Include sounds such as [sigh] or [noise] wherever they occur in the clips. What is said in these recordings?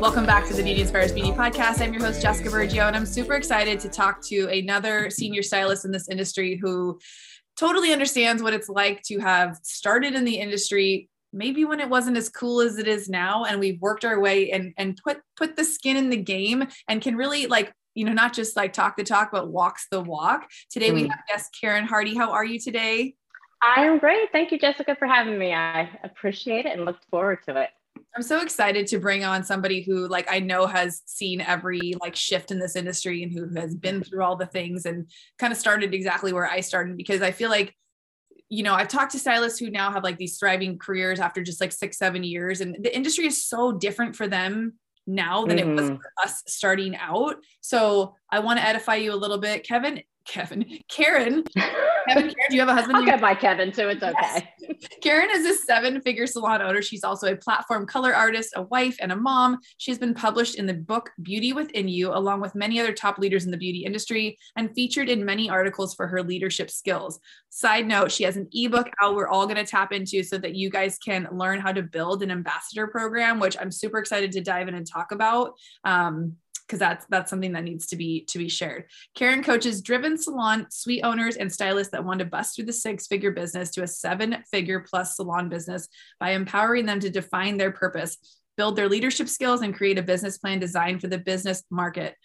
Welcome back to the Beauty Inspires Beauty podcast. I'm your host, Jessica Bergio, and I'm super excited to talk to another senior stylist in this industry who totally understands what it's like to have started in the industry maybe when it wasn't as cool as it is now and we've worked our way and and put put the skin in the game and can really like you know not just like talk the talk but walks the walk today we Mm. have guest karen hardee how are you today I'm great. Thank you, Jessica, for having me. I appreciate it and look forward to it. i'm so excited to bring on somebody who like i know has seen every like shift in this industry and who has been through all the things and kind of started exactly where i started because i feel like you know i've talked to stylists who now have like these thriving careers after just like six seven years and the industry is so different for them now than it was Mhm. for us starting out so i want to edify you a little bit kevin kevin karen kevin [laughs] karen do you have a husband I'll go by Kevin, so it's Yes. okay. Karen is a seven figure salon owner. She's also a platform color artist, a wife, and a mom. She's been published in the book Beauty Within You, along with many other top leaders in the beauty industry, and featured in many articles for her leadership skills. Side note, she has an ebook out we're all going to tap into so that you guys can learn how to build an ambassador program, which I'm super excited to dive in and talk about. Um, because that's that's something that needs to be to be shared. Karen coaches driven salon suite owners and stylists that want to bust through the six figure business to a seven figure plus salon business by empowering them to define their purpose, build their leadership skills, and create a business plan designed for the business market.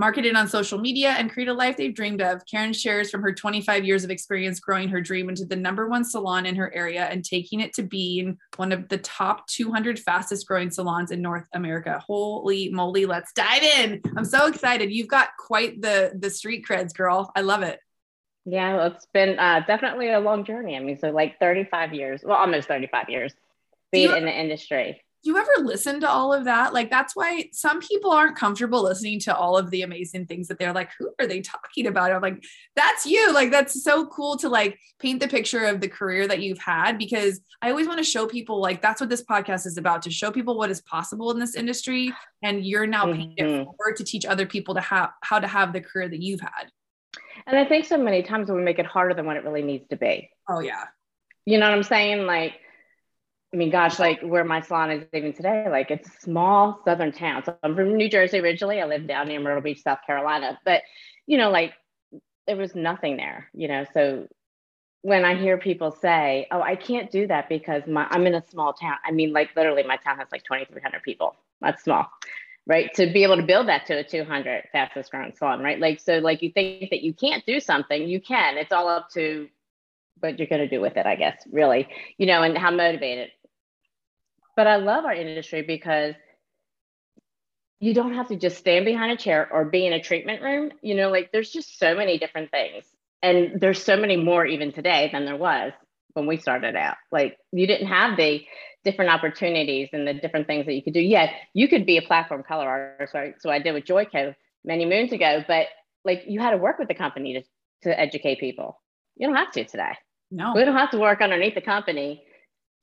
Market it on social media and create a life they've dreamed of. Karen shares from her 25 years of experience growing her dream into the number one salon in her area and taking it to being one of the top 200 fastest growing salons in North America. Holy moly, let's dive in. I'm so excited. You've got quite the the street creds, girl. I love it. Yeah, well, it's been uh, definitely a long journey. I mean, so like 35 years, well, almost 35 years being in the industry. You ever listen to all of that? Like that's why some people aren't comfortable listening to all of the amazing things that they're like, who are they talking about? I'm like, that's you. Like that's so cool to like paint the picture of the career that you've had because I always want to show people like that's what this podcast is about to show people what is possible in this industry. And you're now paying it Mhm. forward to teach other people to have how to have the career that you've had. And I think so many times we make it harder than what it really needs to be. Oh yeah. You know what I'm saying? Like, I mean, gosh, like where my salon is even today, like it's a small southern town. So I'm from New Jersey originally. I live down near Myrtle Beach, South Carolina. But, you know, like there was nothing there, you know. So when I hear people say, oh, I can't do that because my, I'm in a small town, I mean, like literally my town has like 2,300 people. That's small, right? To be able to build that to a 200 fastest growing salon, right? Like, so like you think that you can't do something, you can. It's all up to what you're going to do with it, I guess, really, you know, and how motivated. But I love our industry because you don't have to just stand behind a chair or be in a treatment room. You know, like there's just so many different things. And there's so many more even today than there was when we started out. Like you didn't have the different opportunities and the different things that you could do. Yeah, you could be a platform color artist. Right? So I did with Joico many moons ago, but like you had to work with the company to, to educate people. You don't have to today. No. We don't have to work underneath the company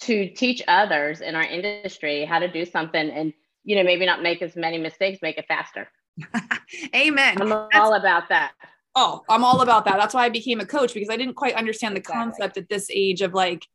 to teach others in our industry how to do something and you know maybe not make as many mistakes, make it faster. [laughs] Amen. I'm That's- all about that. Oh, I'm all about that. That's why I became a coach because I didn't quite understand the concept at this age of like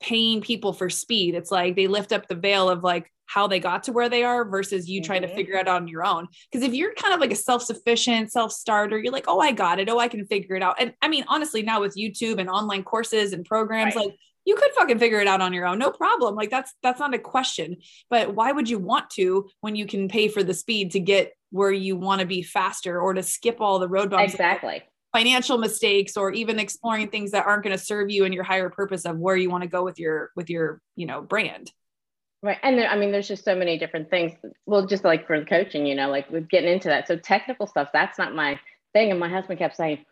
paying people for speed. It's like they lift up the veil of like how they got to where they are versus you trying to Mhm. figure it out on your own. Because if you're kind of like a self sufficient, self starter, you're like, oh, I got it. Oh, I can figure it out. And I mean, honestly, now with YouTube and online courses and programs, Right. like you could fucking figure it out on your own, no problem. Like that's that's not a question. But why would you want to when you can pay for the speed to get where you want to be faster or to skip all the road bumps? Exactly. financial mistakes or even exploring things that aren't going to serve you and your higher purpose of where you want to go with your with your you know brand Right. And there, I mean, there's just so many different things. Well, just like for the coaching, you know, like with getting into that. So technical stuff, that's not my thing. And my husband kept saying,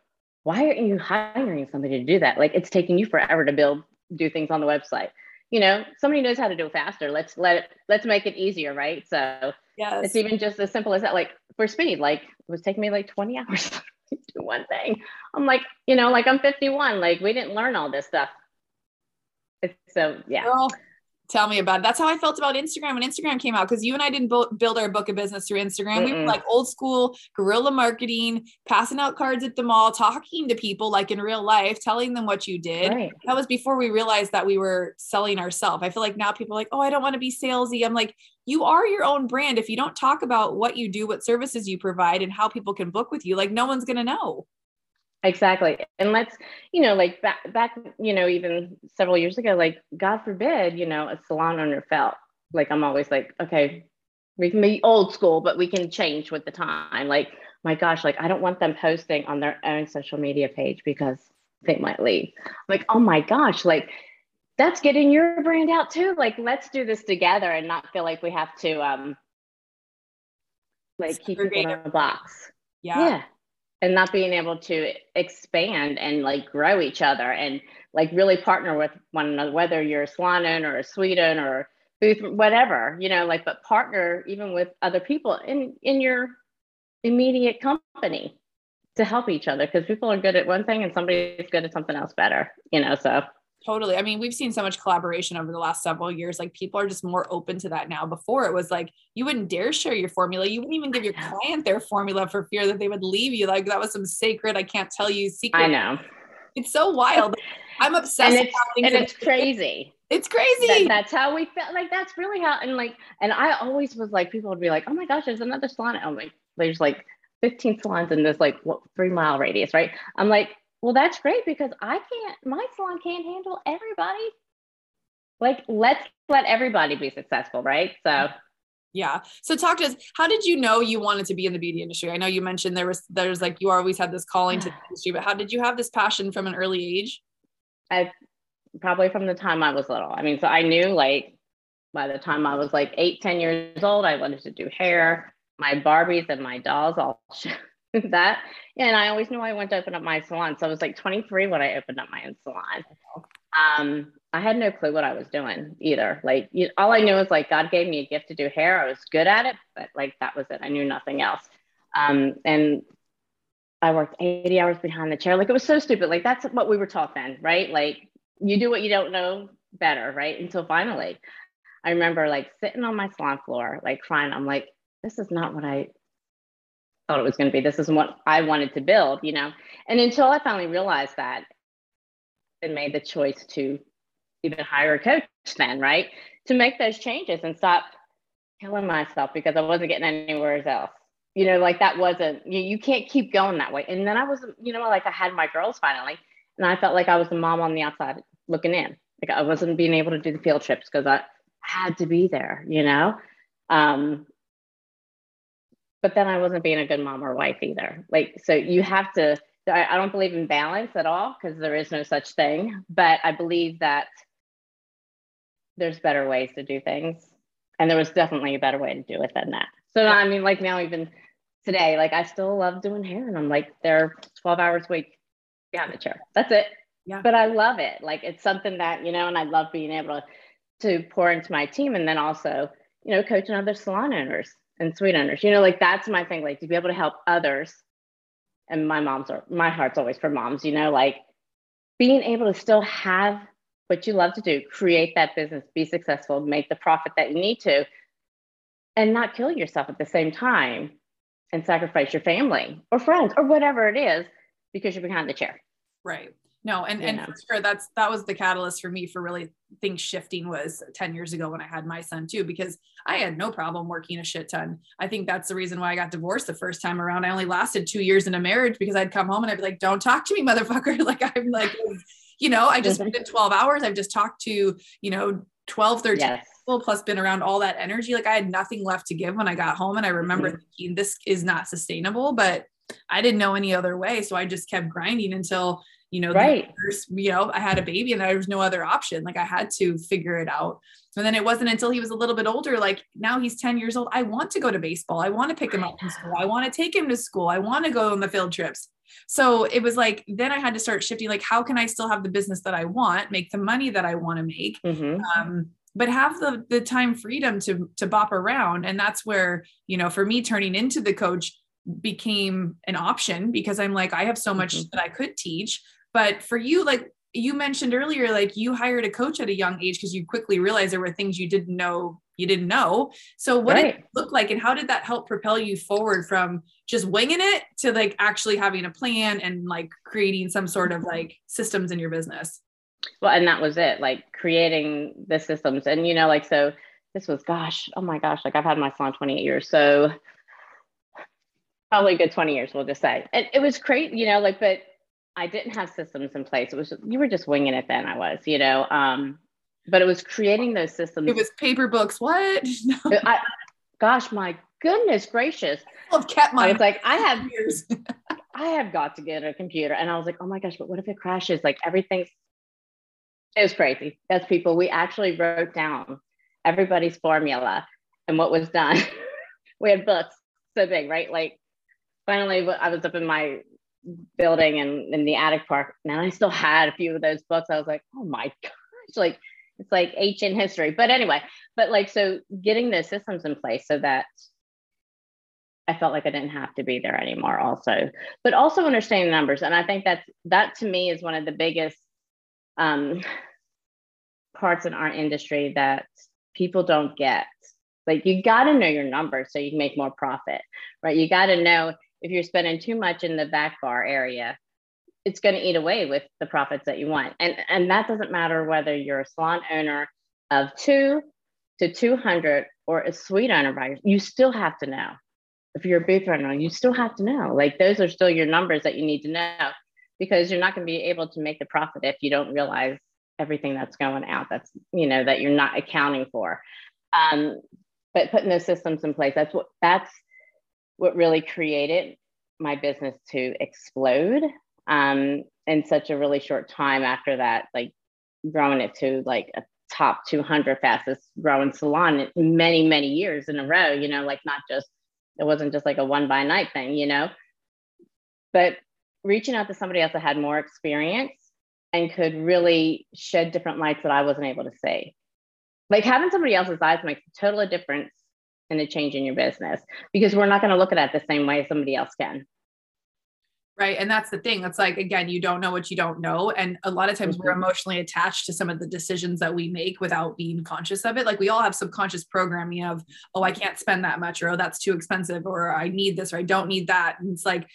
why aren't you hiring somebody to do that? Like it's taking you forever to build, do things on the website. You know, somebody knows how to do it faster. Let's let it, let's make it easier. Right. So yes it's even just as simple as that. Like for speed, like it was taking me like 20 [laughs] hours to do one thing. I'm like, you know, like I'm 51. Like we didn't learn all this stuff. It's so yeah. Girl, Tell me about it. That's how I felt about Instagram when Instagram came out because you and I didn't bu- build our book of business through Instagram. We were like old school guerrilla marketing, passing out cards at the mall, talking to people like in real life, telling them what you did. Right. That was before we realized that we were selling ourselves. I feel like now people are like, oh, I don't want to be salesy. I'm like, you are your own brand. If you don't talk about what you do, what services you provide, and how people can book with you, like no one's gonna know. Exactly. And let's, you know, like back back, you know, even several years ago, like God forbid, you know, a salon owner felt like I'm always like, okay, we can be old school, but we can change with the time. Like, my gosh, like I don't want them posting on their own social media page because they might leave. Like, oh my gosh, like that's getting your brand out too. Like, let's do this together and not feel like we have to um like keep people in a box Yeah. yeah and not being able to expand and like grow each other and like really partner with one another whether you're a salon or a Sweden or booth whatever you know like but partner even with other people in in your immediate company to help each other because people are good at one thing and somebody's good at something else better you know so Totally. I mean, we've seen so much collaboration over the last several years. Like people are just more open to that now. Before it was like you wouldn't dare share your formula. You wouldn't even give your [laughs] client their formula for fear that they would leave you. Like that was some sacred, I can't tell you secret. i know It's so wild. [laughs] I'm obsessed and it's and it's crazy It's crazy. that, that's how we felt like that's really how and like and i always was like people would be like oh my gosh there's another salon i'm like there's like 15 salons in this like what three mile radius right i'm like well that's great because i can't my salon can't handle everybody like let's let everybody be successful right so yeah. So talk to us. How did you know you wanted to be in the beauty industry? I know you mentioned there was there's like you always had this calling to the [sighs] industry, but how did you have this passion from an early age? i probably from the time i was little i mean so i knew like by the time i was like eight ten years old i wanted to do hair my barbies and my dolls all [laughs] [laughs] that and i always knew i wanted to open up my salon so i was like 23 when i opened up my own salon um i had no clue what i was doing either like you, all i knew was like god gave me a gift to do hair i was good at it but like that was it i knew nothing else um and I worked 80 hours behind the chair. Like it was so stupid. Like that's what we were taught then, right? Like you do what you don't know better, right? Until finally, I remember like sitting on my salon floor, like crying. I'm like, this is not what I thought it was going to be. This isn't what I wanted to build, you know? And until I finally realized that and made the choice to even hire a coach then, right? To make those changes and stop killing myself because I wasn't getting anywhere else you know, like that wasn't, you, you can't keep going that way. And then I was, you know, like I had my girls finally, and I felt like I was the mom on the outside looking in. Like I wasn't being able to do the field trips because I had to be there, you know? Um, but then I wasn't being a good mom or wife either. Like, so you have to, I, I don't believe in balance at all because there is no such thing. But I believe that there's better ways to do things. And there was definitely a better way to do it than that. So I mean, like now even today, like I still love doing hair and I'm like there 12 hours a week behind the chair. That's it. Yeah. But I love it. Like it's something that, you know, and I love being able to, to pour into my team and then also, you know, coaching other salon owners and suite owners. You know, like that's my thing, like to be able to help others. And my mom's are my heart's always for moms, you know, like being able to still have what you love to do, create that business, be successful, make the profit that you need to, and not kill yourself at the same time and sacrifice your family or friends or whatever it is because you're behind the chair. Right. No, and You and for sure that's that was the catalyst for me for really things shifting was 10 years ago when I had my son too because I had no problem working a shit ton. I think that's the reason why I got divorced the first time around. I only lasted 2 years in a marriage because I'd come home and I'd be like don't talk to me motherfucker [laughs] like I'm like you know, I just [laughs] did 12 hours. I've just talked to, you know, 12 13 Yes. people plus been around all that energy like i had nothing left to give when i got home and i remember Mm-hmm. thinking this is not sustainable but i didn't know any other way so i just kept grinding until you know Right. first, you know i had a baby and there was no other option. Like i had to figure it out. And then it wasn't until he was a little bit older like now he's 10 years old i want to go to baseball. I want to pick him up from school. I want to take him to school. I want to go on the field trips. So it was like then i had to start shifting like how can i still have the business that i want make the money that i want to make? Mhm. um, but have the the time freedom to to bop around. And that's where you know for me turning into the coach became an option because i'm like i have so much Mhm. that i could teach but for you like you mentioned earlier, like you hired a coach at a young age because you quickly realized there were things you didn't know you didn't know. So what right. did it look like and how did that help propel you forward from just winging it to like actually having a plan and like creating some sort of like systems in your business? Well, and that was it, like creating the systems. And you know, like so this was gosh, oh my gosh, like I've had my salon 28 years. So probably good 20 years, we'll just say. And it was great, you know, like, but I didn't have systems in place. It was you were just winging it then. I was, you know. Um, but it was creating those systems. It was paper books. What? No. [laughs] I, gosh, my goodness gracious! I've kept my. I was like, I have years. [laughs] I have got to get a computer, and I was like, oh my gosh, but what if it crashes? Like everything's. It was crazy. That's people. We actually wrote down everybody's formula and what was done. [laughs] we had books so big, right? Like finally, I was up in my building and in the attic part, and I still had a few of those books. I was like, oh my [laughs] gosh, like it's like ancient history. But anyway, but like so getting the systems in place so that I felt like I didn't have to be there anymore also. But also understanding numbers. And I think that's that to me is one of the biggest um parts in our industry that people don't get. Like you got to know your numbers so you can make more profit, right? You got to know if you're spending too much in the back bar area, it's going to eat away with the profits that you want. And, and that doesn't matter whether you're a salon owner of two to 200 or a suite owner by you still have to know. If you're a booth owner, you still have to know. Like those are still your numbers that you need to know because you're not going to be able to make the profit if you don't realize everything that's going out. That's, you know, that you're not accounting for. Um, but putting those systems in place, that's what, that's what really created my business to explode um, in such a really short time after that, like growing it to like a top 200 fastest growing salon many, many years in a row, you know, like not just, it wasn't just like a one by night thing, you know, but reaching out to somebody else that had more experience and could really shed different lights that I wasn't able to see. Like having somebody else's eyes makes a total difference in a change in your business because we're not going to look at it the same way somebody else can right and that's the thing it's like again you don't know what you don't know and a lot of times mm-hmm. we're emotionally attached to some of the decisions that we make without being conscious of it like we all have subconscious programming of oh i can't spend that much or oh that's too expensive or i need this or i don't need that and it's like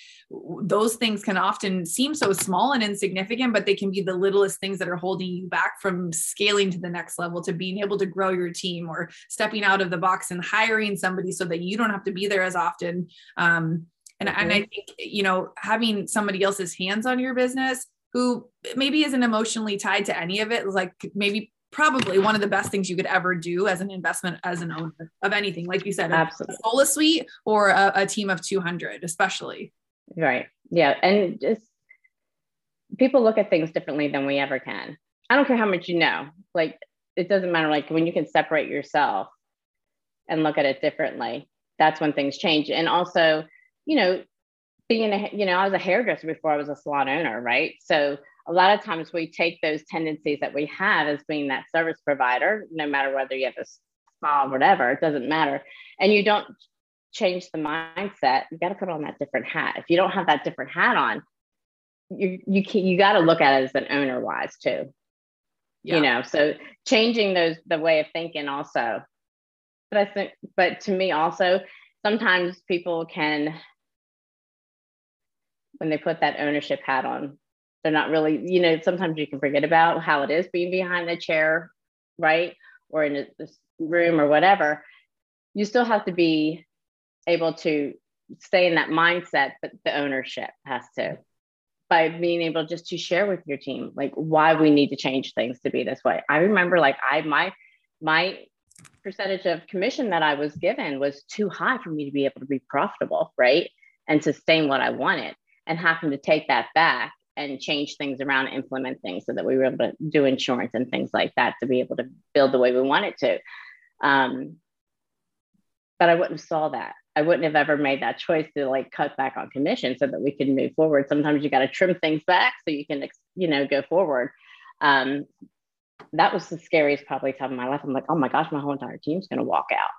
those things can often seem so small and insignificant but they can be the littlest things that are holding you back from scaling to the next level to being able to grow your team or stepping out of the box and hiring somebody so that you don't have to be there as often um, and, mm-hmm. and I think, you know, having somebody else's hands on your business who maybe isn't emotionally tied to any of it, like maybe probably one of the best things you could ever do as an investment as an owner of anything. Like you said, Absolutely. a solo suite or a, a team of 200, especially. Right. Yeah. And just people look at things differently than we ever can. I don't care how much you know. Like it doesn't matter. Like when you can separate yourself and look at it differently, that's when things change. And also, you know, being a, you know, I was a hairdresser before I was a salon owner, right? So a lot of times we take those tendencies that we have as being that service provider, no matter whether you have a spa or whatever, it doesn't matter. And you don't change the mindset. You got to put on that different hat. If you don't have that different hat on, you you can, you got to look at it as an owner wise too. Yeah. You know, so changing those the way of thinking also. But I think, but to me also, sometimes people can when they put that ownership hat on. They're not really, you know, sometimes you can forget about how it is being behind the chair, right? Or in a, room or whatever. You still have to be able to stay in that mindset, but the ownership has to by being able just to share with your team like why we need to change things to be this way. I remember like I my my percentage of commission that I was given was too high for me to be able to be profitable, right? And sustain what I wanted and having to take that back and change things around, implement things so that we were able to do insurance and things like that to be able to build the way we wanted to. Um, but I wouldn't have saw that. I wouldn't have ever made that choice to like cut back on commission so that we can move forward. Sometimes you got to trim things back so you can, you know, go forward. Um, that was the scariest probably time of my life. I'm like, oh my gosh, my whole entire team's going to walk out.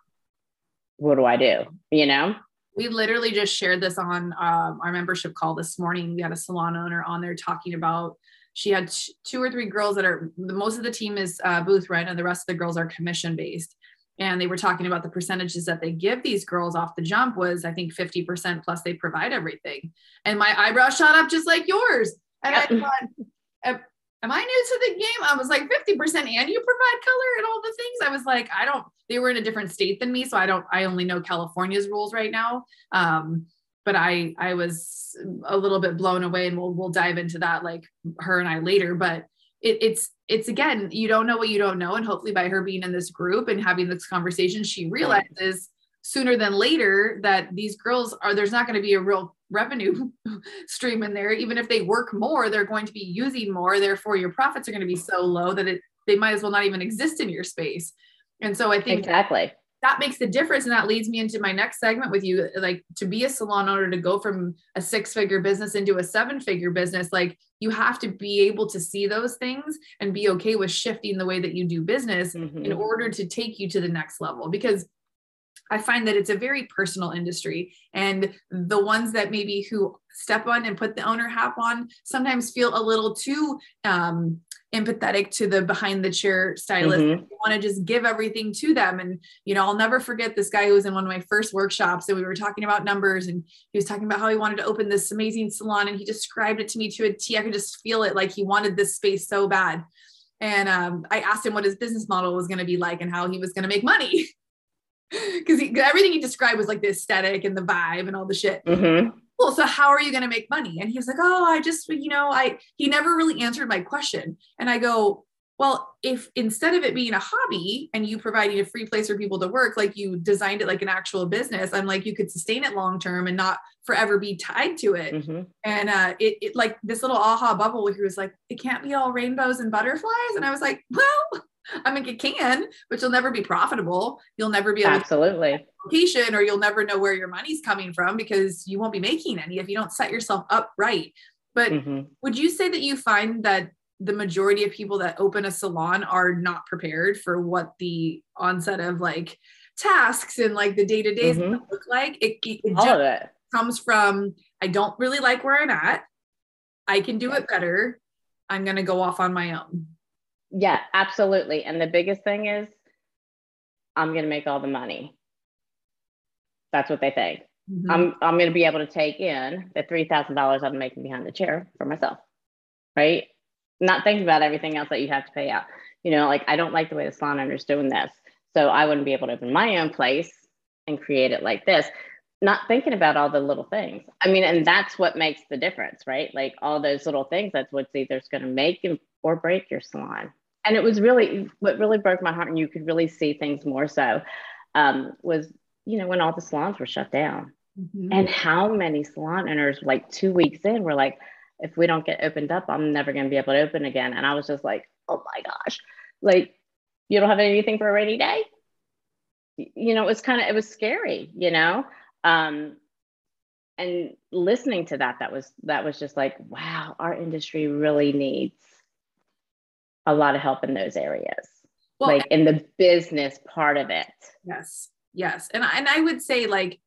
What do I do? You know? We literally just shared this on um, our membership call this morning. We had a salon owner on there talking about she had two or three girls that are most of the team is uh, booth rent and the rest of the girls are commission based. And they were talking about the percentages that they give these girls off the jump was i think 50% plus they provide everything. And my eyebrow shot up just like yours. And i thought am i new to the game? I was like 50% and you provide color and all the things? I was like i don't they were in a different state than me so i don't i only know california's rules right now. Um, but i i was a little bit blown away and we'll we'll dive into that like her and i later but it, it's it's again you don't know what you don't know and hopefully by her being in this group and having this conversation she realizes sooner than later that these girls are there's not going to be a real revenue [laughs] stream in there. Even if they work more they're going to be using more therefore your profits are going to be so low that it they might as well not even exist in your space and so i think exactly that makes the difference and that leads me into my next segment with you like to be a salon owner to go from a six figure business into a seven figure business like you have to be able to see those things and be okay with shifting the way that you do business mm-hmm. in order to take you to the next level because I find that it's a very personal industry. And the ones that maybe who step on and put the owner hat on sometimes feel a little too um, empathetic to the behind the chair stylist. Mm-hmm. want to just give everything to them. And, you know, I'll never forget this guy who was in one of my first workshops and we were talking about numbers and he was talking about how he wanted to open this amazing salon and he described it to me to a T. I could just feel it like he wanted this space so bad. And um, I asked him what his business model was going to be like and how he was going to make money. [laughs] Because everything he described was like the aesthetic and the vibe and all the shit. Mm-hmm well, so how are you going to make money? And he was like, oh, I just, you know, I, he never really answered my question. And I go, well, if instead of it being a hobby and you providing a free place for people to work, like you designed it like an actual business, I'm like, you could sustain it long term and not forever be tied to it. Mm-hmm. And uh, it, it like this little aha bubble where he was like, it can't be all rainbows and butterflies. And I was like, well, [laughs] I mean, it can, but you'll never be profitable. You'll never be able absolutely location, or you'll never know where your money's coming from because you won't be making any if you don't set yourself up right. But mm-hmm. would you say that you find that the majority of people that open a salon are not prepared for what the onset of like tasks and like the day to days mm-hmm. look like? It, it all of it comes from I don't really like where I'm at. I can do it better. I'm going to go off on my own. Yeah, absolutely. And the biggest thing is, I'm going to make all the money. That's what they think. Mm-hmm. I'm I'm going to be able to take in the three thousand dollars I'm making behind the chair for myself, right? Not thinking about everything else that you have to pay out. You know, like I don't like the way the salon owner's doing this, so I wouldn't be able to open my own place and create it like this. Not thinking about all the little things. I mean, and that's what makes the difference, right? Like all those little things. That's what's either going to make or break your salon and it was really what really broke my heart and you could really see things more so um, was you know when all the salons were shut down. Mm-hmm. and how many salon owners like two weeks in were like if we don't get opened up i'm never going to be able to open again. And i was just like oh my gosh. Like you don't have anything for a rainy day? You know it was kind of it was scary you know? Um, and listening to that that was that was just like wow our industry really needs a lot of help in those areas, well, like in the business part of it. Yes, yes, and and I would say like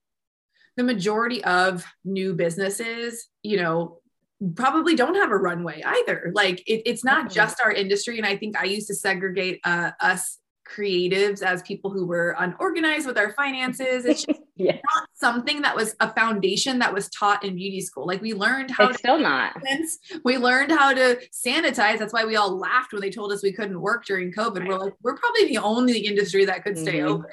the majority of new businesses, you know, probably don't have a runway either. Like it, it's not just our industry, and I think I used to segregate uh, us creatives as people who were unorganized with our finances. It's just [laughs] yeah. not something that was a foundation that was taught in beauty school. Like we learned how it's to still not. We learned how to sanitize. That's why we all laughed when they told us we couldn't work during COVID. Right. We're like, we're probably the only industry that could stay mm-hmm. open.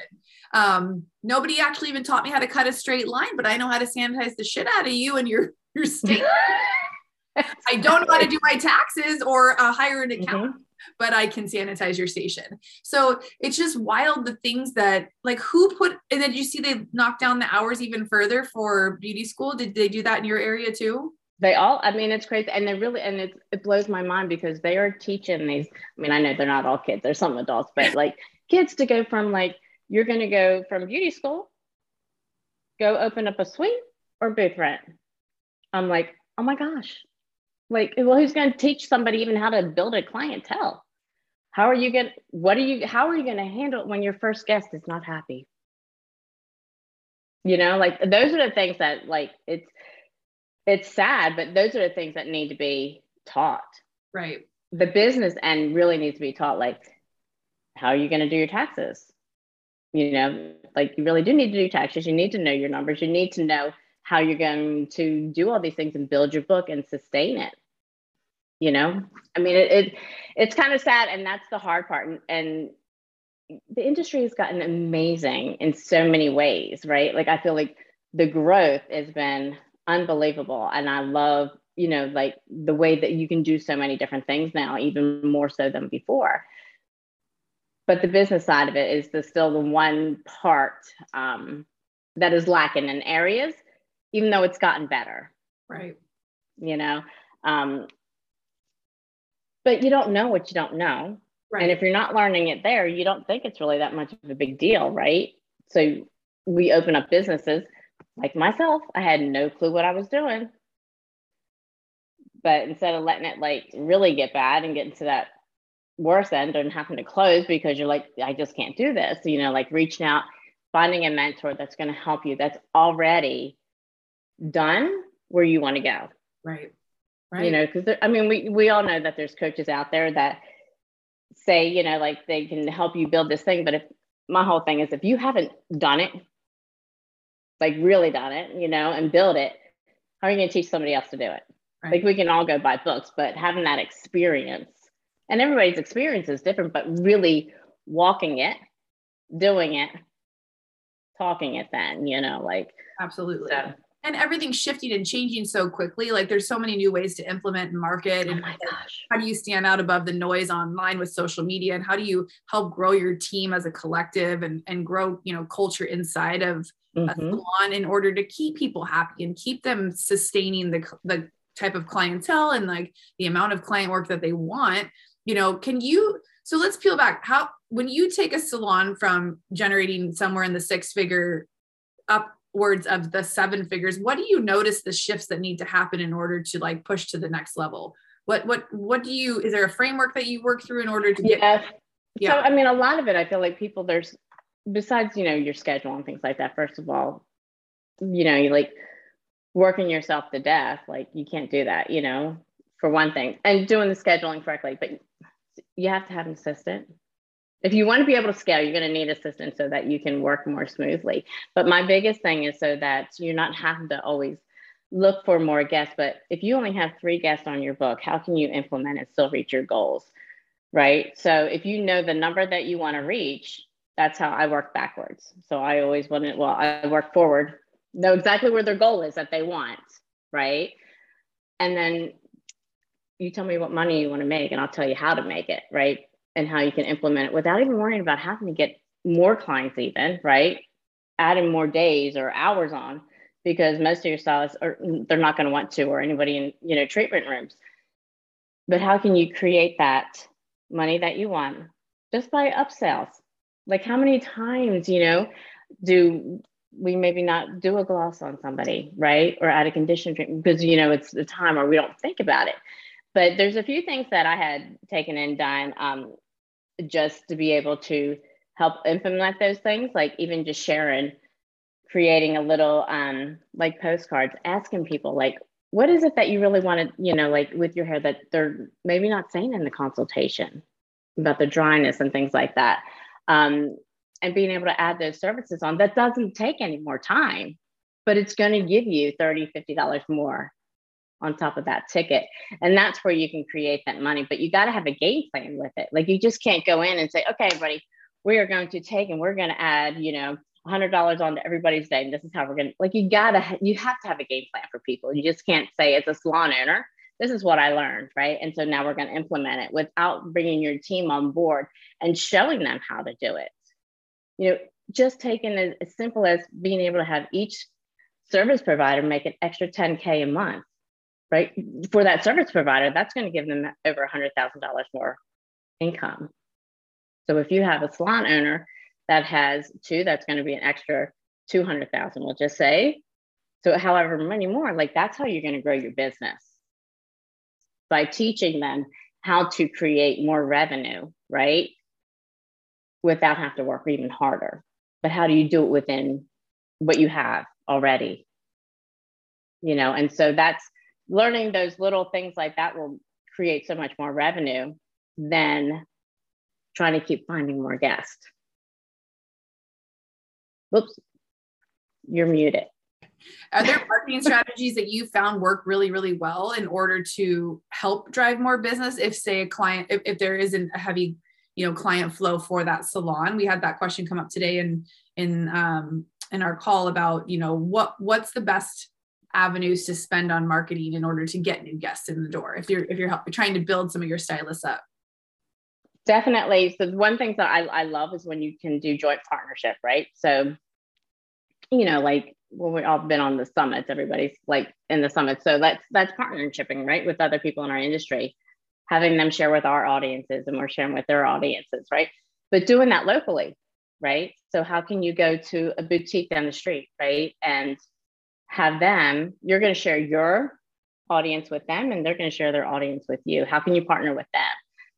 Um, nobody actually even taught me how to cut a straight line, but I know how to sanitize the shit out of you and your your state. [laughs] I don't know how to do my taxes or uh, hire an accountant. Mm-hmm but I can sanitize your station. So it's just wild the things that like who put and then you see they knocked down the hours even further for beauty school. Did they do that in your area too? They all, I mean, it's crazy. And they really, and it, it blows my mind because they are teaching these. I mean, I know they're not all kids, there's some adults, but like kids to go from like, you're going to go from beauty school, go open up a suite or booth rent. I'm like, oh my gosh, like, well, who's going to teach somebody even how to build a clientele? How are you going? What are you? How are you going to handle it when your first guest is not happy? You know, like those are the things that like it's it's sad, but those are the things that need to be taught. Right. The business end really needs to be taught like, how are you going to do your taxes? You know, like you really do need to do taxes. You need to know your numbers. You need to know how you're going to do all these things and build your book and sustain it. You know, I mean, it, it it's kind of sad, and that's the hard part. And, and the industry has gotten amazing in so many ways, right? Like I feel like the growth has been unbelievable, and I love you know like the way that you can do so many different things now, even more so than before. But the business side of it is the, still the one part um, that is lacking in areas, even though it's gotten better. Right. You know, um, but you don't know what you don't know. Right. And if you're not learning it there, you don't think it's really that much of a big deal, right? So we open up businesses like myself. I had no clue what I was doing. But instead of letting it like really get bad and get into that worse end and having to close because you're like, I just can't do this, you know, like reaching out, finding a mentor that's going to help you that's already done where you want to go. Right. Right. You know, because I mean, we, we all know that there's coaches out there that say, you know, like they can help you build this thing. But if my whole thing is if you haven't done it, like really done it, you know, and build it, how are you going to teach somebody else to do it? Right. Like we can all go buy books, but having that experience and everybody's experience is different, but really walking it, doing it, talking it then, you know, like absolutely. So. And everything's shifting and changing so quickly. Like there's so many new ways to implement and market. Oh And my gosh. how do you stand out above the noise online with social media? And how do you help grow your team as a collective and, and grow, you know, culture inside of a Mhm. salon in order to keep people happy and keep them sustaining the, the type of clientele and like the amount of client work that they want you know can you so let's peel back how when you take a salon from generating somewhere in the six figure upwards of the seven figures what do you notice the shifts that need to happen in order to like push to the next level what what what do you is there a framework that you work through in order to get Yeah. Yeah. So I mean, a lot of it, I feel like people there's besides you know your schedule and things like that. First of all, you know, you like working yourself to death. Like you can't do that, you know, for one thing, and doing the scheduling correctly. But you have to have an assistant. If you want to be able to scale, you're going to need assistance so that you can work more smoothly. But my biggest thing is so that you're not having to always look for more guests. But if you only have three guests on your book, how can you implement and still reach your goals? right? So if you know the number that you want to reach, that's how I work backwards. So I always want to, well, I work forward, know exactly where their goal is that they want, right? And then you tell me what money you want to make, and I'll tell you how to make it, right? And how you can implement it without even worrying about having to get more clients, even, right? Adding more days or hours on because most of your stylists are they're not going to want to or anybody in you know treatment rooms but how can you create that money that you want just by upsells. Like how many times, you know, do we maybe not do a gloss on somebody, right? Or add a condition treatment because you know it's the time or we don't think about it. But there's a few things that I had taken and done um, just to be able to help implement those things, like even just sharing, creating a little um, like postcards, asking people like, what is it that you really want to, you know, like with your hair that they're maybe not saying in the consultation about the dryness and things like that. Um, and being able to add those services on that doesn't take any more time, but it's going to give you 30, $50 more on top of that ticket. And that's where you can create that money, but you got to have a game plan with it. Like you just can't go in and say, okay, everybody, we are going to take and we're going to add, you know, $100 onto everybody's day. And this is how we're going to, like, you got to, you have to have a game plan for people. You just can't say, as a salon owner, this is what I learned, right? And so now we're going to implement it without bringing your team on board and showing them how to do it. You know, just taking as, as simple as being able to have each service provider make an extra 10K a month, right? For that service provider, that's going to give them over $100,000 more income. So if you have a salon owner that has two, that's going to be an extra 200,000, we'll just say. So however many more, like that's how you're going to grow your business by teaching them how to create more revenue, right? Without having to work even harder. But how do you do it within what you have already? You know, and so that's learning those little things like that will create so much more revenue than trying to keep finding more guests. Whoops, you're muted. Are there marketing strategies that you found work really, really well in order to help drive more business? If, say, a client, if, if there isn't a heavy, you know, client flow for that salon, we had that question come up today in in um, in our call about, you know, what what's the best avenues to spend on marketing in order to get new guests in the door if you're if you're help, trying to build some of your stylists up? Definitely. So one thing that I, I love is when you can do joint partnership right? So you know like well we've all been on the summits everybody's like in the summit so that's that's partnershiping right with other people in our industry. Having them share with our audiences and we're sharing with their audiences right? But doing that locally right? So how can you go to a boutique down the street right? And have them, you're going to share your audience with them and they're going to share their audience with you. How can you partner with them?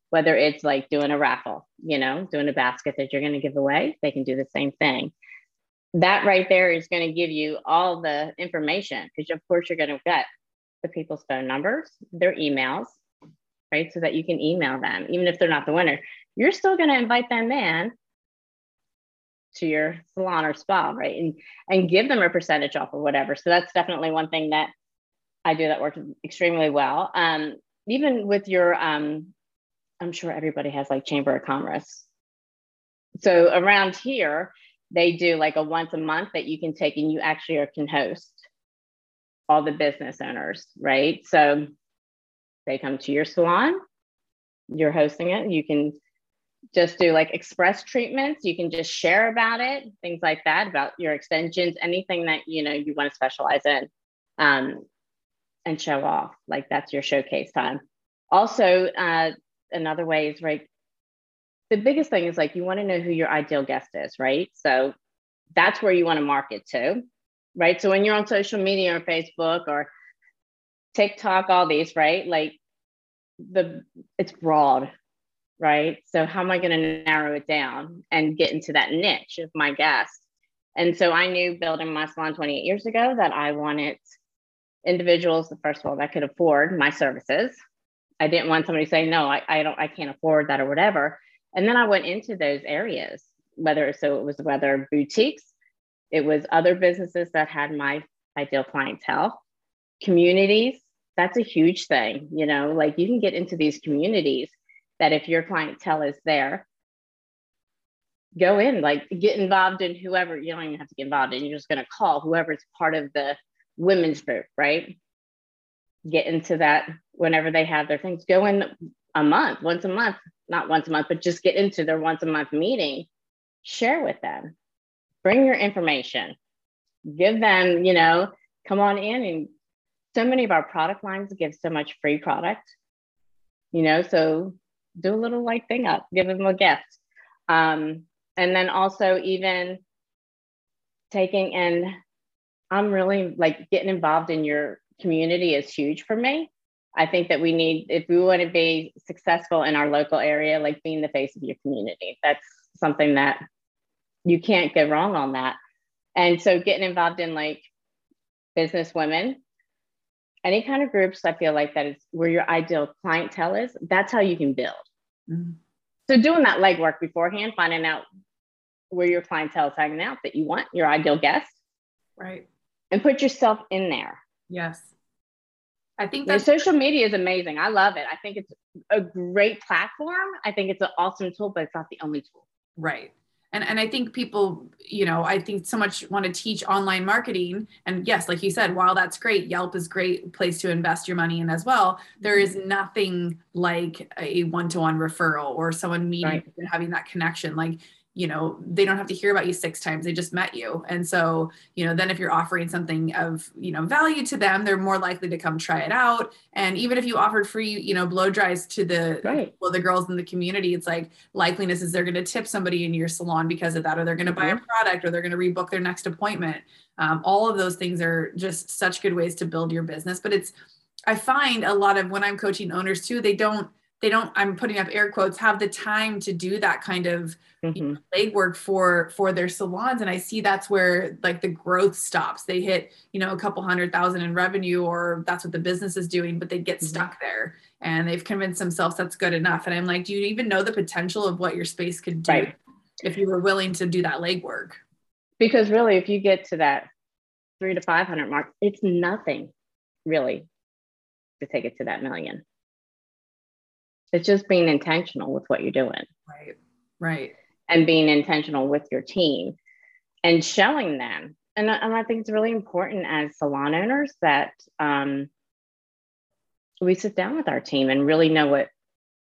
Whether it's like doing a raffle, you know, doing a basket that you're going to give away, they can do the same thing. That right there is going to give you all the information because, of course, you're going to get the people's phone numbers, their emails, right? So that you can email them, even if they're not the winner. You're still going to invite them in to your salon or spa, right? And and give them a percentage off or whatever. So that's definitely one thing that I do that works extremely well. Um, even with your, um, I'm sure everybody has like Chamber of Commerce. So around here, they do like a once a month that you can take and you actually can host all the business owners, right? So they come to your salon, you're hosting it, you can just do like express treatments. You can just share about it, things like that, about your extensions, anything that you know you want to specialize in, um, and show off. Like that's your showcase time. Also, uh, another way is right. The biggest thing is like you want to know who your ideal guest is, right? So that's where you want to market to, right? So when you're on social media or Facebook or TikTok, all these, right? Like the it's broad right? So how am I going to narrow it down and get into that niche of my guest? And so I knew building my salon 28 years ago that I wanted individuals, first of all, that could afford my services. I didn't want somebody saying, no, I, I don't, I can't afford that or whatever. And then I went into those areas, whether so it was whether boutiques, it was other businesses that had my ideal clientele, communities. That's a huge thing, you know, like you can get into these communities that if your clientele is there, go in, like get involved in whoever, you don't even have to get involved in, you're just going to call whoever's part of the women's group, right? Get into that whenever they have their things. Go in a month, once a month, not once a month, but just get into their once a month meeting, share with them, bring your information, give them, you know, come on in. And so many of our product lines give so much free product, you know, so do a little like thing up, give them a gift. Um, and then also even taking and I'm really like getting involved in your community is huge for me. I think that we need, if we want to be successful in our local area, like being the face of your community, that's something that you can't go wrong on that. And so getting involved in like business women any kind of groups I feel like that is where your ideal clientele is, that's how you can build. Mm-hmm. So doing that legwork beforehand, finding out where your clientele is hanging out that you want, your ideal guest. Right. And put yourself in there. Yes. I think that social media is amazing. I love it. I think it's a great platform. I think it's an awesome tool, but it's not the only tool. Right and and i think people you know i think so much want to teach online marketing. And yes like you said while that's great yelp is great place to invest your money in as well. There is mm-hmm. nothing like a one-to-one referral or someone meeting right. and having that connection. Like you know they don't have to hear about you six times they just met you and so you know then if you're offering something of you know value to them they're more likely to come try it out and even if you offered free you know blow dries to the right. well the girls in the community it's like likeliness is they're going to tip somebody in your salon because of that or they're going to buy a mm-hmm. product or they're going to rebook their next appointment um, all of those things are just such good ways to build your business but it's i find a lot of when i'm coaching owners too they don't they don't i'm putting up air quotes have the time to do that kind of mm-hmm. you know, legwork for for their salons and i see that's where like the growth stops they hit you know a couple hundred thousand in revenue or that's what the business is doing but they get mm-hmm. stuck there and they've convinced themselves that's good enough. And I'm like, do you even know the potential of what your space could do Right. if you were willing to do that legwork? because really if you get to that three to 500 mark it's nothing really to take it to that million it's just being intentional with what you're doing Right. Right. and being intentional with your team and showing them and, I- and i think it's really important as salon owners that um, we sit down with our team and really know what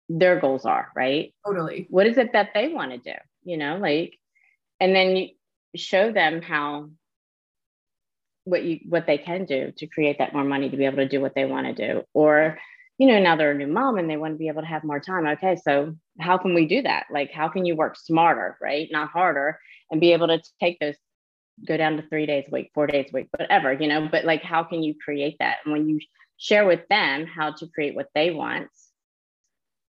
their goals are right Totally. what is it that they want to do you know like and then you show them how what you what they can do to create that more money to be able to do what they want to do or you know now they're a new mom and they want to be able to have more time okay so how can we do that like how can you work smarter right not harder and be able to take those go down to three days a week four days a week whatever you know but like how can you create that and when you share with them how to create what they want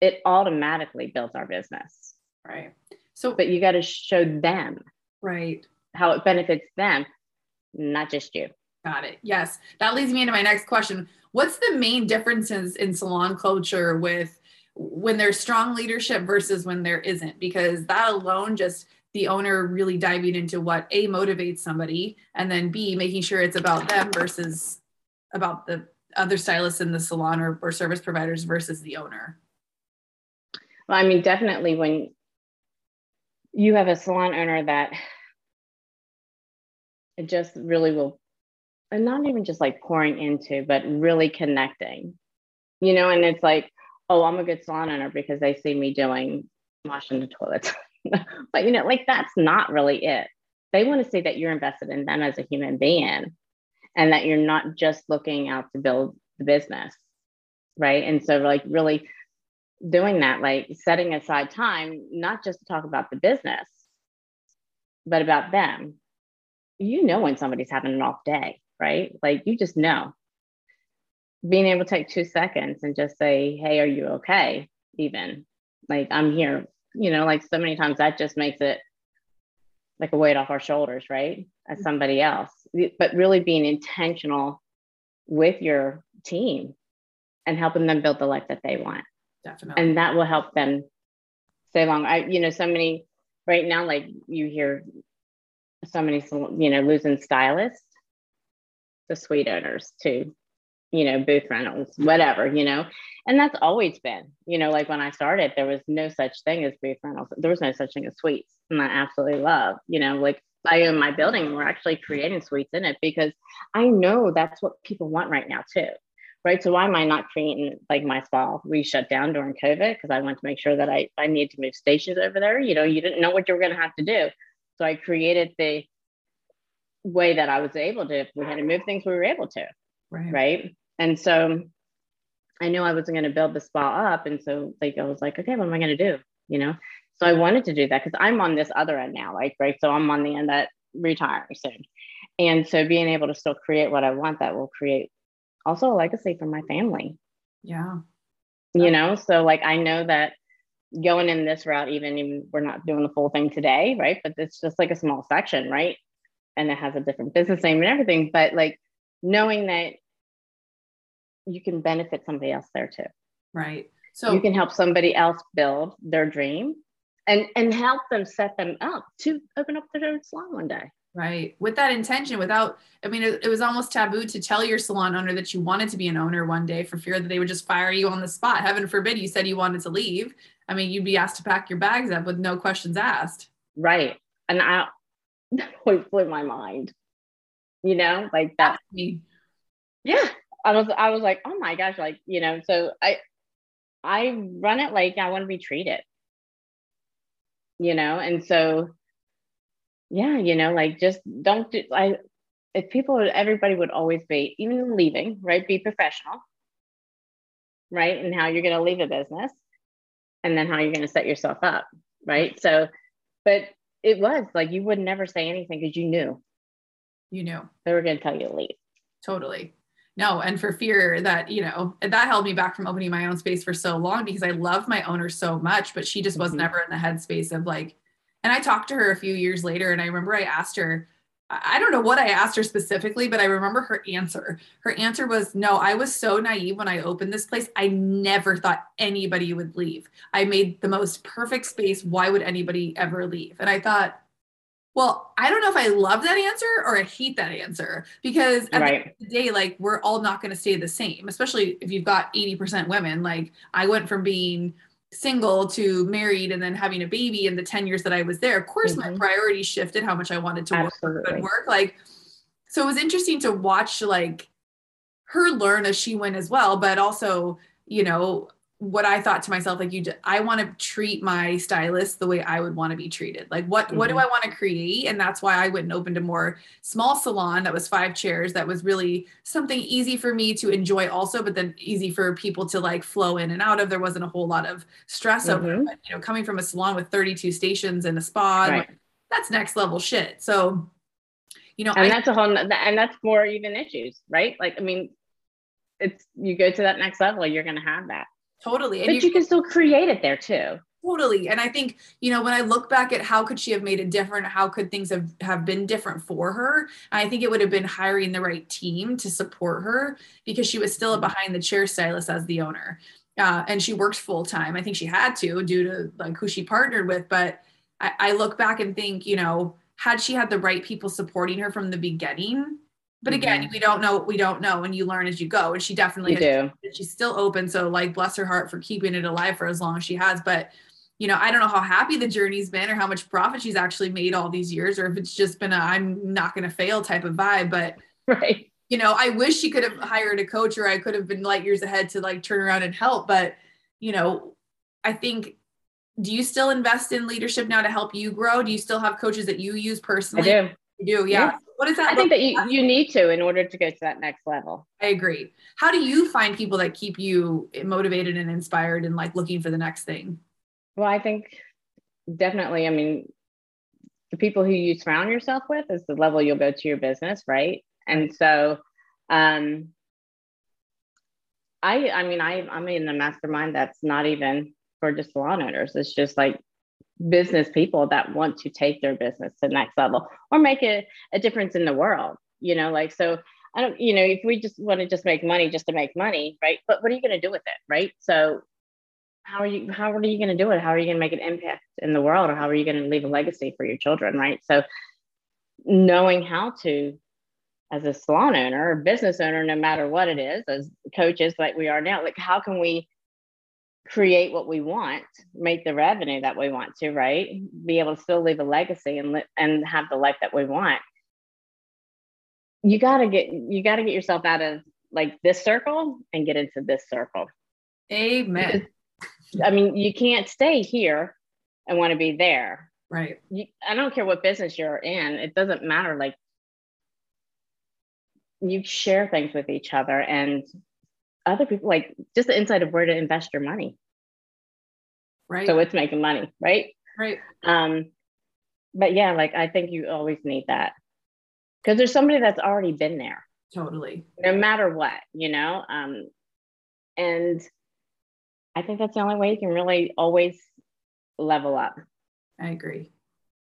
it automatically builds our business Right. So, but you got to show them right. how it benefits them, not just you. Got it. Yes. That leads me into my next question. What's the main differences in salon culture with when there's strong leadership versus when there isn't? Because that alone just the owner really diving into what A motivates somebody and then B making sure it's about them versus about the other stylists in the salon or, or service providers versus the owner. Well, I mean, definitely when you have a salon owner that it just really will, and not even just like pouring into, but really connecting, you know, and it's like, oh, I'm a good salon owner because they see me doing washing the toilets. [laughs] but, you know, like that's not really it. They want to see that you're invested in them as a human being and that you're not just looking out to build the business. Right. And so, like, really doing that, like setting aside time, not just to talk about the business, but about them. You know when somebody's having an off day, right? Like you just know. Being able to take two seconds and just say, Hey, are you okay? Even like I'm here, you know, like so many times that just makes it like a weight off our shoulders, right? As mm-hmm. somebody else. But really being intentional with your team and helping them build the life that they want Definitely. and that will help them stay long. I, you know, so many right now, like you hear so many, you know, losing stylists to suite owners to, you know, booth rentals, whatever, you know, and that's always been, you know, like when I started, there was no such thing as booth rentals. There was no such thing as suites, and I absolutely love, you know, like I own my building we're actually creating suites in it because I know that's what people want right now too right? So why am I not creating like my spa? We shut down during COVID because I wanted to make sure that I I need to move stations over there. You know, you didn't know what you were going to have to do, so I created the way that I was able to. If we had to move things, we were able to, right. right? And so I knew I wasn't going to build the spa up, and so like I was like, okay, what am I going to do? You know, so I wanted to do that because I'm on this other end now, like right. So I'm on the end that retiring soon, and so being able to still create what I want that will create also a legacy for my family Yeah. you know so like i know that going in this route even even we're not doing the full thing today right but it's just like a small section right and it has a different business name and everything but like knowing that you can benefit somebody else there too Right. So you can help somebody else build their dream and and help them set them up to open up their own salon one day Right. With that intention, without, I mean, it, it was almost taboo to tell your salon owner that you wanted to be an owner one day for fear that they would just fire you on the spot. Heaven forbid you said you wanted to leave. I mean, you'd be asked to pack your bags up with no questions asked. right and i it blew my mind you know like that. Yeah. I was i was like oh my gosh like you know so i i run it like i want to be treated you know and so yeah you know like just don't do i if people everybody would always be even leaving right be professional right and how you're going to leave a business and then how you're going to set yourself up right? So but it was like you would never say anything because you knew You knew. they were going to tell you to leave Totally. No, and for fear that, you know, that held me back from opening my own space for so long because I love my owner so much, but she just was Mhm. never in the headspace of like, and I talked to her a few years later and I remember I asked her, I don't know what I asked her specifically, but I remember her answer. Her answer was, No, I was so naive when I opened this place. I never thought anybody would leave. I made the most perfect space. Why would anybody ever leave? And I thought, well, I don't know if I love that answer or I hate that answer because at right. the end of the day, like we're all not going to stay the same, especially if you've got 80% women. Like I went from being single to married and then having a baby in the 10 years that I was there, of course mm-hmm. my priorities shifted how much I wanted to Absolutely. work work. Like so it was interesting to watch like her learn as she went as well, but also, you know, what I thought to myself, like you, I want to treat my stylist the way I would want to be treated. Like, what mm-hmm. what do mm-hmm. I want to create? And that's why I went and opened a more small salon that was five chairs. That was really something easy for me to enjoy, also, but then easy for people to like flow in and out of. There wasn't a whole lot of stress mm-hmm. over. But, you know, coming from a salon with 32 stations and a spa, right. like, that's next level shit. So, you know, and I, that's a whole, and that's more even issues, right? Like, I mean, it's you go to that next level, you're going to have that. Totally. And but you can still create it there too. Totally. And I think, you know, when I look back at how could she have made it different, how could things have, have been different for her? I think it would have been hiring the right team to support her because she was still a behind the chair stylist as the owner. Uh, and she worked full time. I think she had to due to like who she partnered with. But I, I look back and think, you know, had she had the right people supporting her from the beginning, but again, mm-hmm. we don't know what we don't know, and you learn as you go. And she definitely do. She's still open, so like bless her heart for keeping it alive for as long as she has. But you know, I don't know how happy the journey's been, or how much profit she's actually made all these years, or if it's just been a I'm not going to fail type of vibe. But [laughs] right, you know, I wish she could have hired a coach, or I could have been light years ahead to like turn around and help. But you know, I think do you still invest in leadership now to help you grow? Do you still have coaches that you use personally? I do. You do, yeah. yeah. What is that? I think that you, you need to in order to go to that next level. I agree. How do you find people that keep you motivated and inspired and like looking for the next thing? Well, I think definitely, I mean, the people who you surround yourself with is the level you'll go to your business, right? And so um I I mean I I'm in a mastermind that's not even for just salon owners. It's just like business people that want to take their business to the next level or make a, a difference in the world you know like so i don't you know if we just want to just make money just to make money right? But what are you going to do with it right? So how are you how are you going to do it? How are you going to make an impact in the world? Or how are you going to leave a legacy for your children right? So knowing how to as a salon owner or business owner no matter what it is as coaches like we are now like how can we create what we want, make the revenue that we want to, right? Be able to still leave a legacy and li- and have the life that we want. You got to get you got to get yourself out of like this circle and get into this circle. Amen. I mean, you can't stay here and want to be there. Right. You, I don't care what business you're in. It doesn't matter. Like you share things with each other and other people like just the insight of where to invest your money. Right. So it's making money, right? Right. Um, but yeah, like I think you always need that because there's somebody that's already been there. Totally. No matter what, you know. Um, and I think that's the only way you can really always level up. I agree.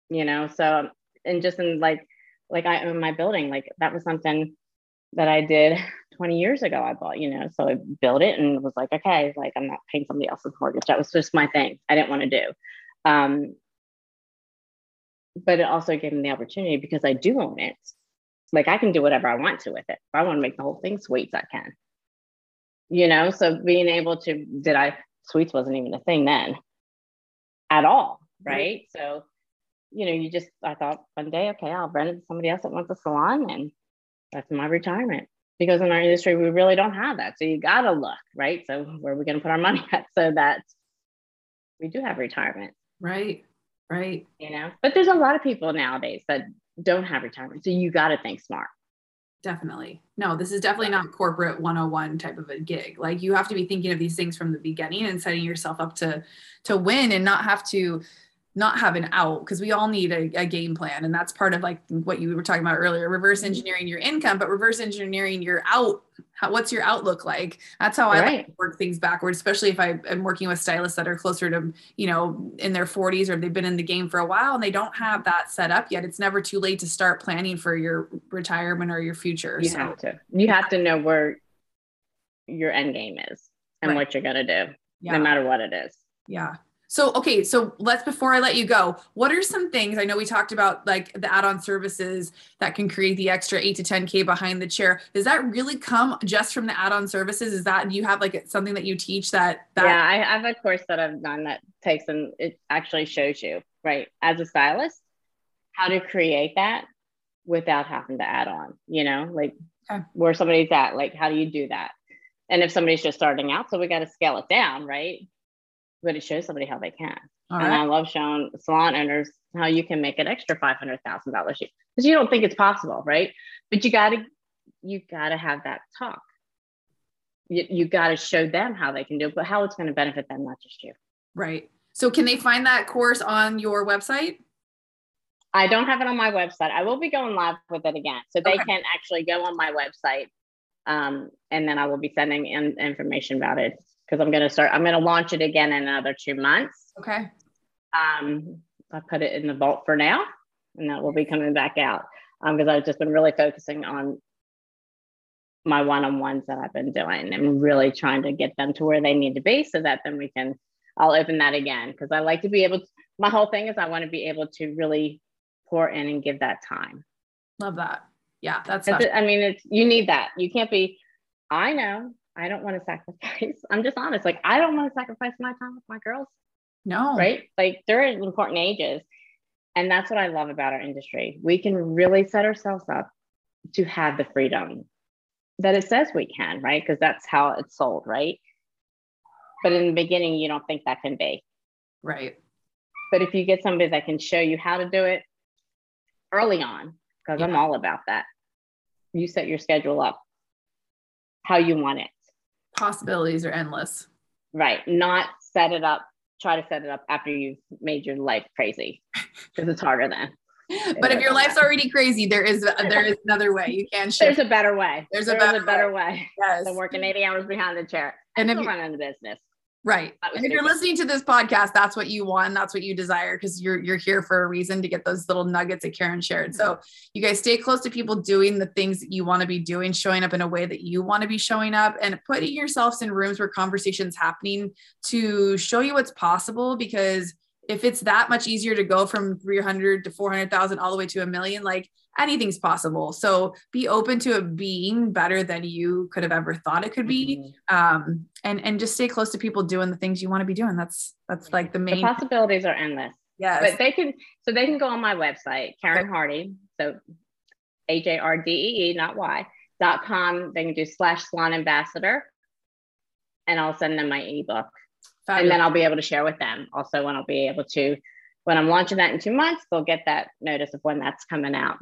You know, so and just in like like I in my building, like that was something that I did [laughs] 20 years ago. I bought, you know, so I built it and was like, okay, like I'm not paying somebody else's mortgage. That was just my thing. I didn't want to do. Um, but it also gave me the opportunity because I do own it. Like I can do whatever I want to with it. If I want to make the whole thing suites, I can. You know, so being able to, did I, suites wasn't even a thing then at all. Right. So, you know, you just, I thought one day, okay, I'll rent it to somebody else that wants a salon and that's my retirement because in our industry we really don't have that. So you got to look right? So where are we going to put our money [laughs] at? So that we do have retirement. Right right. You know but there's a lot of people nowadays that don't have retirement so you got to think smart. Definitely. No this is definitely not corporate 101 type of a gig. Like you have to be thinking of these things from the beginning and setting yourself up to to win and not have to not have an out because we all need a, a, game plan and that's part of like what you were talking about earlier reverse engineering your income but reverse engineering your out how, what's your outlook like that's how i right. like work things backwards especially if I am working with stylists that are closer to you know in their 40s or they've been in the game for a while and they don't have that set up yet it's never too late to start planning for your retirement or your future you so. have to you have to know where your end game is and right. what you're going to do yeah. no matter what it is yeah so, okay, so let's before I let you go, what are some things I know we talked about like the add on services that can create the extra eight to 10K behind the chair? Does that really come just from the add on services? Is that, you have like something that you teach that? that- yeah, I have a course that I've done that takes and it actually shows you, right, as a stylist, how to create that without having to add on, you know, like okay. where somebody's at, like how do you do that? And if somebody's just starting out, so we got to scale it down, right? But it shows somebody how they can. All and right. I love showing salon owners how you can make an extra five hundred thousand dollars because you don't think it's possible, right? But you gotta you gotta have that talk. You, you gotta show them how they can do it, but how it's going to benefit them, not just you. Right. So can they find that course on your website? I don't have it on my website. I will be going live with it again. So they okay. can actually go on my website um, and then I will be sending in information about it because I'm going to start, I'm going to launch it again in another two months. Okay. Um, I put it in the vault for now and that will be coming back out because um, I've just been really focusing on my one-on-ones that I've been doing and really trying to get them to where they need to be so that then we can, I'll open that again because I like to be able to, my whole thing is I want to be able to really pour in and give that time. Love that. Yeah, that's. I mean, it's you need that. You can't be. I know I don't want to sacrifice. [laughs] I'm just honest. Like, I don't want to sacrifice my time with my girls. No. Right. Like, they're at important ages. And that's what I love about our industry. We can really set ourselves up to have the freedom that it says we can, right? Because that's how it's sold, right? But in the beginning, you don't think that can be. Right. But if you get somebody that can show you how to do it early on, because yeah. I'm all about that, you set your schedule up how you want it possibilities are endless. Right. Not set it up, try to set it up after you've made your life crazy because it's harder then. But if your life's already crazy, there is there is another way you can shift. There's a better way. There's a, better, a better way. way. Yes. Than working 80 hours behind the chair. And if you're running the business. Right. And if you're listening to this podcast, that's what you want. That's what you desire because you're you're here for a reason to get those little nuggets that Karen shared. So you guys stay close to people doing the things that you want to be doing, showing up in a way that you want to be showing up, and putting yourselves in rooms where conversations happening to show you what's possible. Because if it's that much easier to go from 300 to 400,000 all the way to a million, like anything's possible. So be open to it being better than you could have ever thought it could be. Mm-hmm. Um, and, and just stay close to people doing the things you want to be doing. That's, that's like the main the possibilities are endless. Yes. But they can, so they can go on my website, Karen Hardee. So H A R D E E, not Y, dot com. They can do slash salon ambassador and I'll send them my ebook. Fabulous. And then I'll be able to share with them also when I'll be able to, when I'm launching that in two months, they'll get that notice of when that's coming out.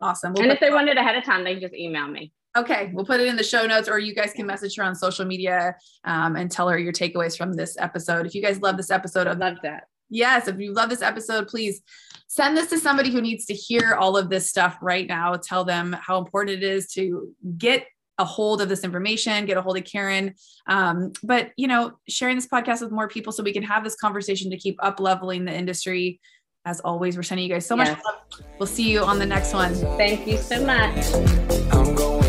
Awesome. We'll and if they want it ahead of time, they can just email me. Okay, we'll put it in the show notes, or you guys can message her on social media um, and tell her your takeaways from this episode. If you guys love this episode, I love that. Yes, if you love this episode, please send this to somebody who needs to hear all of this stuff right now. Tell them how important it is to get a hold of this information, get a hold of Karen. Um, but you know, sharing this podcast with more people so we can have this conversation to keep up leveling the industry as always, we're sending you guys so much love. We'll see you on the next one. Thank you so much.